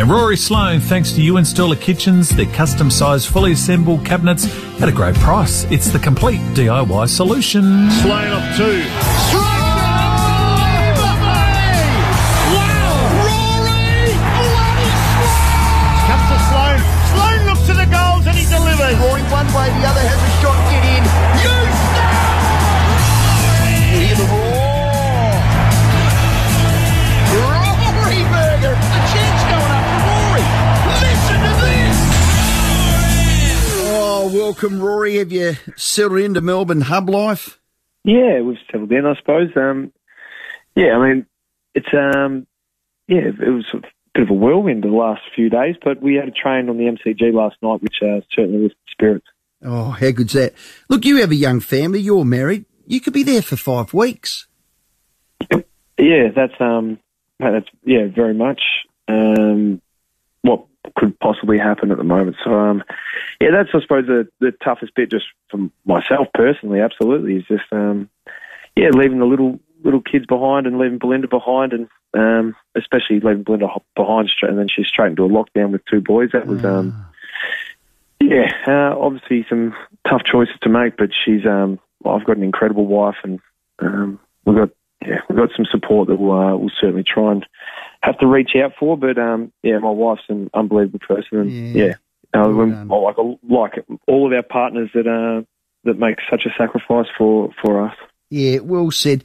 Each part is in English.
And Rory Sloane, thanks to you installer kitchens, their custom sized, fully assembled cabinets at a great price. It's the complete DIY solution. Sloan two. Have you settled into Melbourne hub life? Yeah, we've settled in, I suppose. Um, yeah, I mean, it's um, yeah, it was a bit of a whirlwind the last few days, but we had a train on the MCG last night, which uh, certainly lifted spirits. Oh, how good's that? Look, you have a young family. You're married. You could be there for five weeks. Yeah, that's um, that's yeah, very much um, could possibly happen at the moment. So um, yeah, that's I suppose the the toughest bit, just for myself personally. Absolutely, is just um, yeah, leaving the little little kids behind and leaving Belinda behind, and um, especially leaving Belinda behind, and then she's straight into a lockdown with two boys. That was um, yeah, uh, obviously some tough choices to make, but she's um, I've got an incredible wife, and um, we've got yeah, we've got some support that we'll, uh, we'll certainly try and have to reach out for. But um, yeah, my wife's an unbelievable person, and Yeah. yeah, uh, when- like like all of our partners that uh, that make such a sacrifice for for us. Yeah, well said.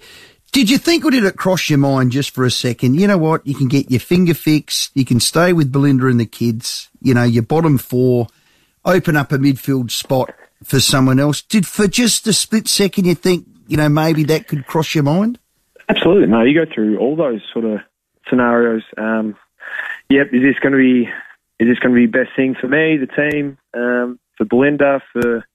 Did you think or did it cross your mind just for a second? You know what? You can get your finger fixed. You can stay with Belinda and the kids. You know, your bottom four, open up a midfield spot for someone else. Did for just a split second you think, you know, maybe that could cross your mind? Absolutely. No, you go through all those sort of scenarios. Um, yep, is this going to be is this going to be best thing for me, the team, um, for Belinda, for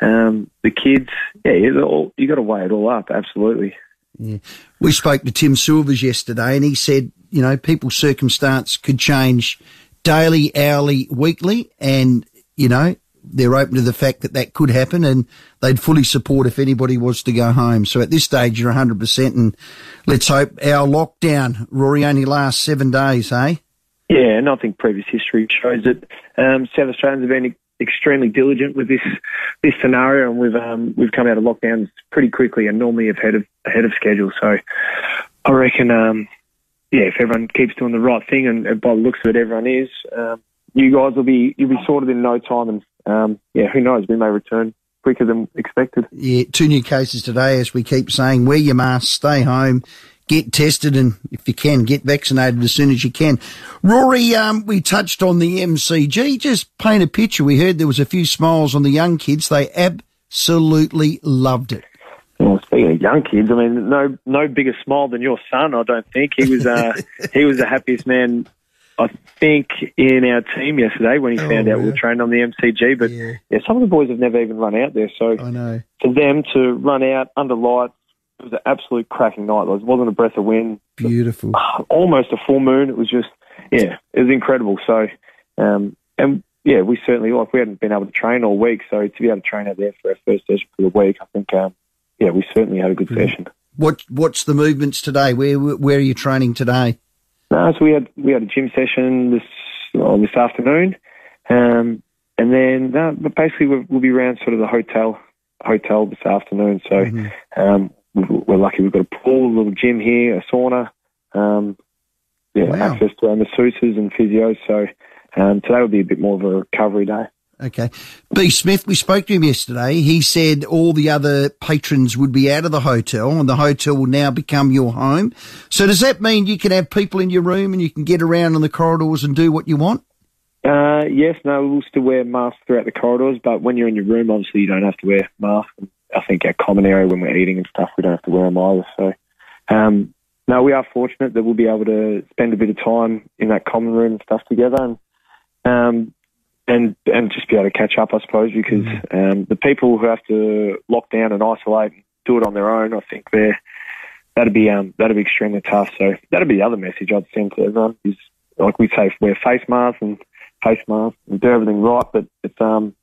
um, the kids? Yeah, you, all, you got to weigh it all up. Absolutely. Yeah. We spoke to Tim Silvers yesterday and he said, you know, people's circumstance could change daily, hourly, weekly. And, you know, they're open to the fact that that could happen and they'd fully support if anybody was to go home. So at this stage, you're 100% and let's hope our lockdown, Rory, only lasts seven days, eh? Yeah, and I think previous history shows that um, South Australians have been extremely diligent with this this scenario, and we've um, we've come out of lockdowns pretty quickly, and normally ahead of ahead of schedule. So I reckon, um, yeah, if everyone keeps doing the right thing, and, and by the looks of it, everyone is, um, you guys will be you'll be sorted in no time, and um, yeah, who knows, we may return quicker than expected. Yeah, two new cases today, as we keep saying. Wear your mask, stay home, get tested, and if you can, get vaccinated as soon as you can. Rory, um, we touched on the MCG. Just paint a picture. We heard there was a few smiles on the young kids. They absolutely loved it. Well, speaking of young kids, I mean, no no bigger smile than your son. I don't think he was. Uh, he was the happiest man. I think in our team yesterday when he Oh, found out we were trained on the MCG. But Yeah. yeah. some of the boys have never even run out there. So I know. for them to run out under lights, it was an absolute cracking night. It wasn't a breath of wind, Beautiful. almost a full moon. It was just, yeah, it was incredible. So, um, and yeah, we certainly like we hadn't been able to train all week, so to be able to train out there for our first session for the week, I think, um, yeah, we certainly had a good session. What What's the movements today? Where Where are you training today? No, so we had we had a gym session this well, this afternoon, um, and then uh, but basically we'll, we'll be around sort of the hotel hotel this afternoon. So um, we- we're lucky we've got a pool, a little gym here, a sauna, um, yeah, Wow. access to our masseuses and physios. So um, today will be a bit more of a recovery day. Okay. B. Smith, we spoke to him yesterday. He said all the other patrons would be out of the hotel and the hotel will now become your home. So does that mean you can have people in your room and you can get around in the corridors and do what you want? Uh, yes, no, we'll still wear masks throughout the corridors, but when you're in your room, obviously you don't have to wear masks. I think our common area when we're eating and stuff, we don't have to wear them either. So, um, no, we are fortunate that we'll be able to spend a bit of time in that common room and stuff together, and um, and and just be able to catch up, I suppose, because um, the people who have to lock down and isolate and do it on their own, I think they're that'd be um that'd be extremely tough. So that'd be the other message I'd send to everyone is like we say, wear face masks and face masks and do everything right, but it's um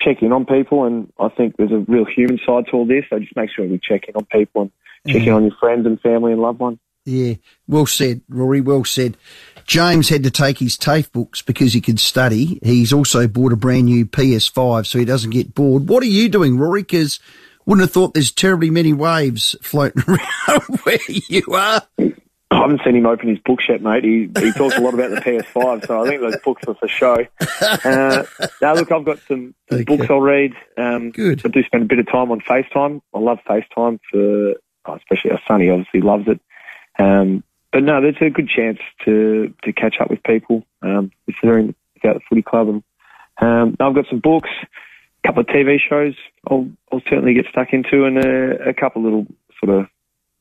check in on people and I think there's a real human side to all this. So just make sure we check in on people and check in on your friends and family and loved ones. Yeah, well said, Rory. Well said. James had to take his TAFE books because he could study. He's also bought a brand new PS5 so he doesn't get bored. What are you doing, Rory? Because wouldn't have thought there's terribly many waves floating around where you are. I haven't seen him open his books yet, mate. He, he talks a lot about the PS5, so I think those books are for show. Uh, now, look, I've got some, some okay. books I'll read. Um, Good. I do spend a bit of time on FaceTime. I love FaceTime for, oh, especially our Sonny obviously loves it. Um, but no, there's a good chance to to catch up with people um, if they're in at the footy club. And um, I've got some books, a couple of TV shows. I'll I'll certainly get stuck into, and a, a couple of little sort of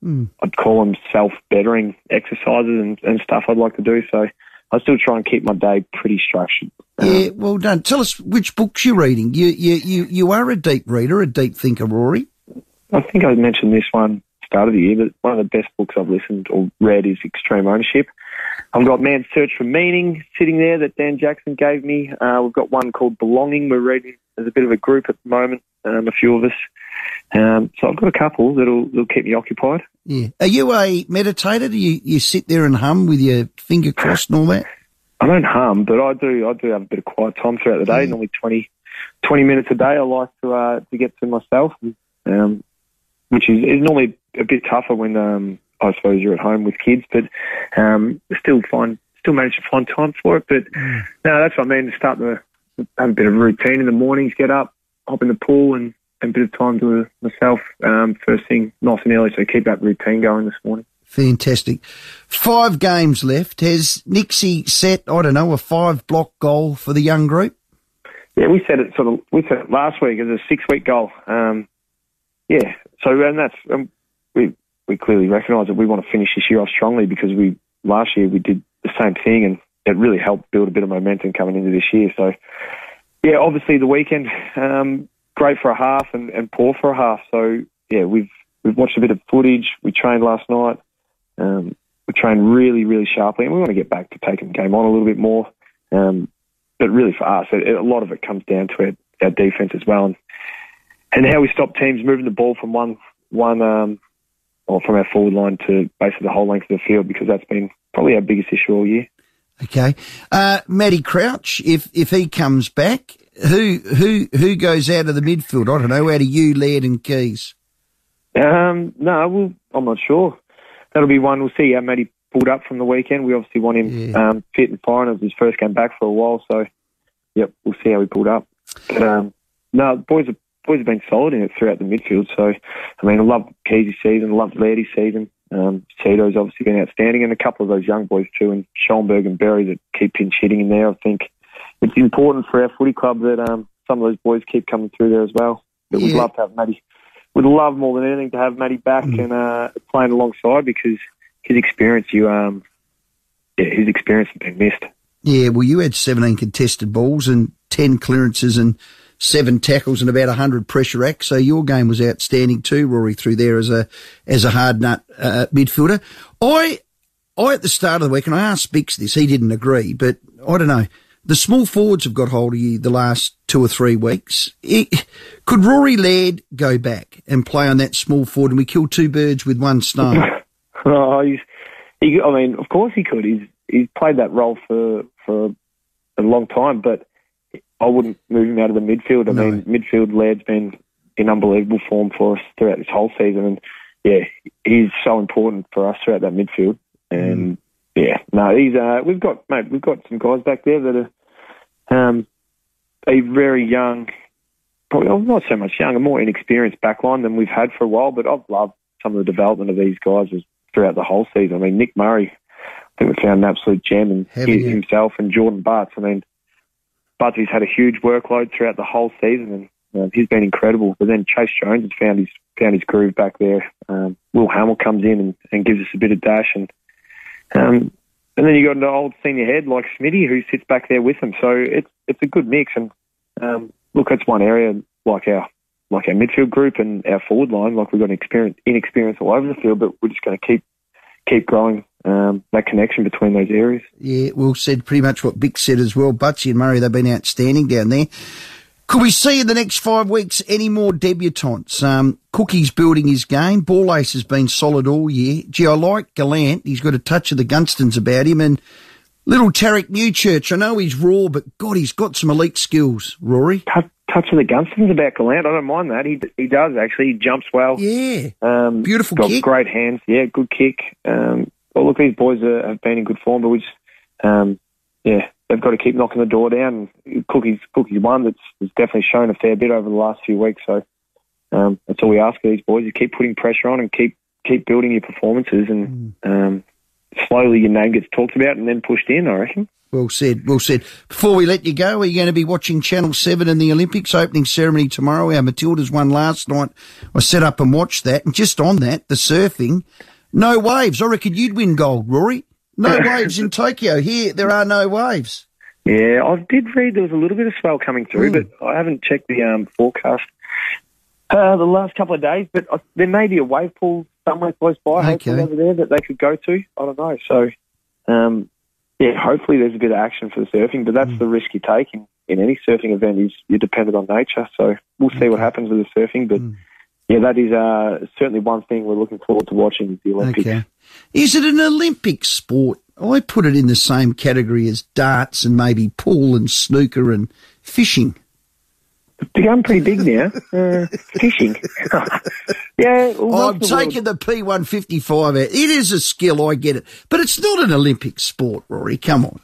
mm. I'd call them self bettering exercises and, and stuff I'd like to do. So I still try and keep my day pretty structured. Yeah, um, well done. Tell us which books you're reading. You you you you are a deep reader, a deep thinker, Rory. I think I mentioned this one start of the year, but one of the best books I've listened or read is Extreme Ownership. I've got Man's Search for Meaning sitting there that Dan Jackson gave me. Uh, we've got one called Belonging. We're reading as a bit of a group at the moment, um, a few of us. Um, so I've got a couple that'll, that'll keep me occupied. Yeah. Are you a meditator? Do you, you sit there and hum with your finger crossed and all that? I don't hum, but I do. I do have a bit of quiet time throughout the day. Mm. Normally 20, 20 minutes a day. I like to uh, to get to myself. Um, which is, is normally a bit tougher when um, I suppose you're at home with kids, but um, still find still manage to find time for it. But mm. no, that's what I mean. To start the have a bit of routine in the mornings, get up, hop in the pool, and, and a bit of time to myself um, first thing, nice and early. So keep that routine going this morning. Fantastic. Five games left. Has Nixie set, I don't know, a five block goal for the young group? Yeah, we set it sort of, we set it last week as a six week goal. Um, yeah, so and that's um, we clearly recognise that we want to finish this year off strongly because we last year we did the same thing and it really helped build a bit of momentum coming into this year. So yeah, obviously the weekend um, great for a half and, and poor for a half. So yeah, we've we've watched a bit of footage. We trained last night. Um, we trained really really sharply, and we want to get back to taking the game on a little bit more. Um, but really for us, it, it, a lot of it comes down to our, our defence as well. And and how we stop teams moving the ball from one one um, or from our forward line to basically the whole length of the field because that's been probably our biggest issue all year. Okay, uh, Matty Crouch, if if he comes back, who who who goes out of the midfield? I don't know. Out of you, Laird and Keays. Um, no, well, I'm not sure. That'll be one. We'll see how Matty pulled up from the weekend. We obviously want him yeah. um, fit and fine. It was his first game back for a while, so yep, we'll see how he pulled up. But um, no, boys are boys have been solid in it throughout the midfield. So, I mean, I love Keezy's season, I love Lairdy's season. Um, Tito's obviously been outstanding, and a couple of those young boys too, and Schoenberg and Berry that keep pinch hitting in there. I think it's important for our footy club that um, some of those boys keep coming through there as well. But yeah. we'd love to have Matty. We'd love more than anything to have Matty back mm. and uh, playing alongside because his experience, you um, yeah, his experience has been missed. Yeah, well, you had 17 contested balls and 10 clearances and seven tackles and about a 100 pressure acts. So your game was outstanding too, Rory, through there as a as a hard nut uh, midfielder. I I at the start of the week, and I asked Bix this, he didn't agree, but I don't know. The small forwards have got hold of you the last two or three weeks. It, could Rory Laird go back and play on that small forward and we kill two birds with one stone? oh, he's, he, I mean, of course he could. He's he's played that role for for a long time, but I wouldn't move him out of the midfield. I no. mean, midfield Laird's been in unbelievable form for us throughout this whole season, and yeah, he's so important for us throughout that midfield. And mm. yeah, no, he's uh, we've got mate, we've got some guys back there that are um, a very young, probably not so much young, a more inexperienced backline than we've had for a while. But I've loved some of the development of these guys throughout the whole season. I mean, Nick Murray, I think we found an absolute gem, and himself and Jordan Butts. I mean Buzzy's had a huge workload throughout the whole season, and uh, he's been incredible. But then Chayce Jones has found his found his groove back there. Um, Will Hamill comes in and, and gives us a bit of dash, and um, and then you got an old senior head like Smitty who sits back there with them. So it's it's a good mix. And um, look, that's one area like our like our midfield group and our forward line. Like we've got experience inexperience all over the field, but we're just going to keep keep growing um, that connection between those areas. Yeah, Will said pretty much what Bick said as well. Butsy and Murray, they've been outstanding down there. Could we see in the next five weeks any more debutantes? Um, Cookie's building his game. Ball Ace has been solid all year. Gee, I like Gollant. He's got a touch of the Gunstons about him. And Little Tariek Newchurch, I know he's raw, but God, he's got some elite skills, Rory. Touch, touch of the Gunston's about Gollant. I don't mind that. He he does actually. He jumps well. Yeah. Um, Beautiful got kick. great hands. Yeah, good kick. Um, well, look, these boys are, have been in good form, but we just, um, yeah, they've got to keep knocking the door down. Cookie's Cookie's one that's, that's definitely shown a fair bit over the last few weeks. So um, that's all we ask of these boys: you keep putting pressure on and keep keep building your performances, and um, slowly your name gets talked about and then pushed in. I reckon. Well said, well said. Before we let you go, are you going to be watching Channel 7 in the Olympics opening ceremony tomorrow? Our Matildas won last night. I set up and watched that. And just on that, the surfing, no waves. I reckon you'd win gold, Rory. No waves in Tokyo. Here, there are no waves. Yeah, I did read there was a little bit of swell coming through, Mm. but I haven't checked the um, forecast uh, the last couple of days. But uh, there may be a wave pool somewhere close by, Okay. over there that they could go to. I don't know. So, um, yeah, hopefully there's a bit of action for the surfing, but Mm. that's the risk you take in, in any surfing event. Is you're dependent on nature. So we'll see what happens with the surfing, but. Mm. Yeah, that is uh, certainly one thing we're looking forward to watching the Olympics. Okay. Is it an Olympic sport? I put it in the same category as darts and maybe pool and snooker and fishing. It's become pretty big now. Uh, fishing. yeah, well, I'm of world- taking the P155 out. It is a skill, I get it. But it's not an Olympic sport, Rory. Come on.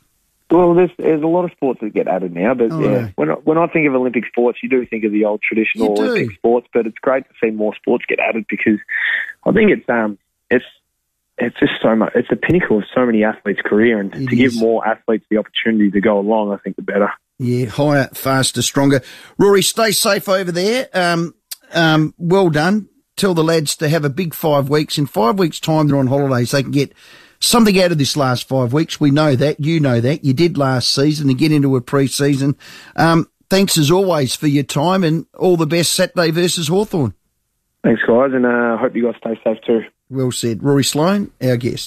Well, there's there's a lot of sports that get added now, but Oh, yeah, when I, when I think of Olympic sports, you do think of the old traditional Olympic sports. But it's great to see more sports get added because I think it's um it's it's just so much. It's the pinnacle of so many athletes' career, and It to give more athletes the opportunity to go along, I think the better. Yeah, higher, faster, stronger. Rory, stay safe over there. Um, um, well done. Tell the lads to have a big five weeks. In five weeks' time, they're on holidays. They can get something out of this last five weeks. We know that. You know that. You did last season and get into a pre-season. Um, thanks as always for your time and all the best Saturday versus Hawthorn. Thanks, guys, and uh, hope you guys stay safe too. Well said. Rory Sloane, our guest.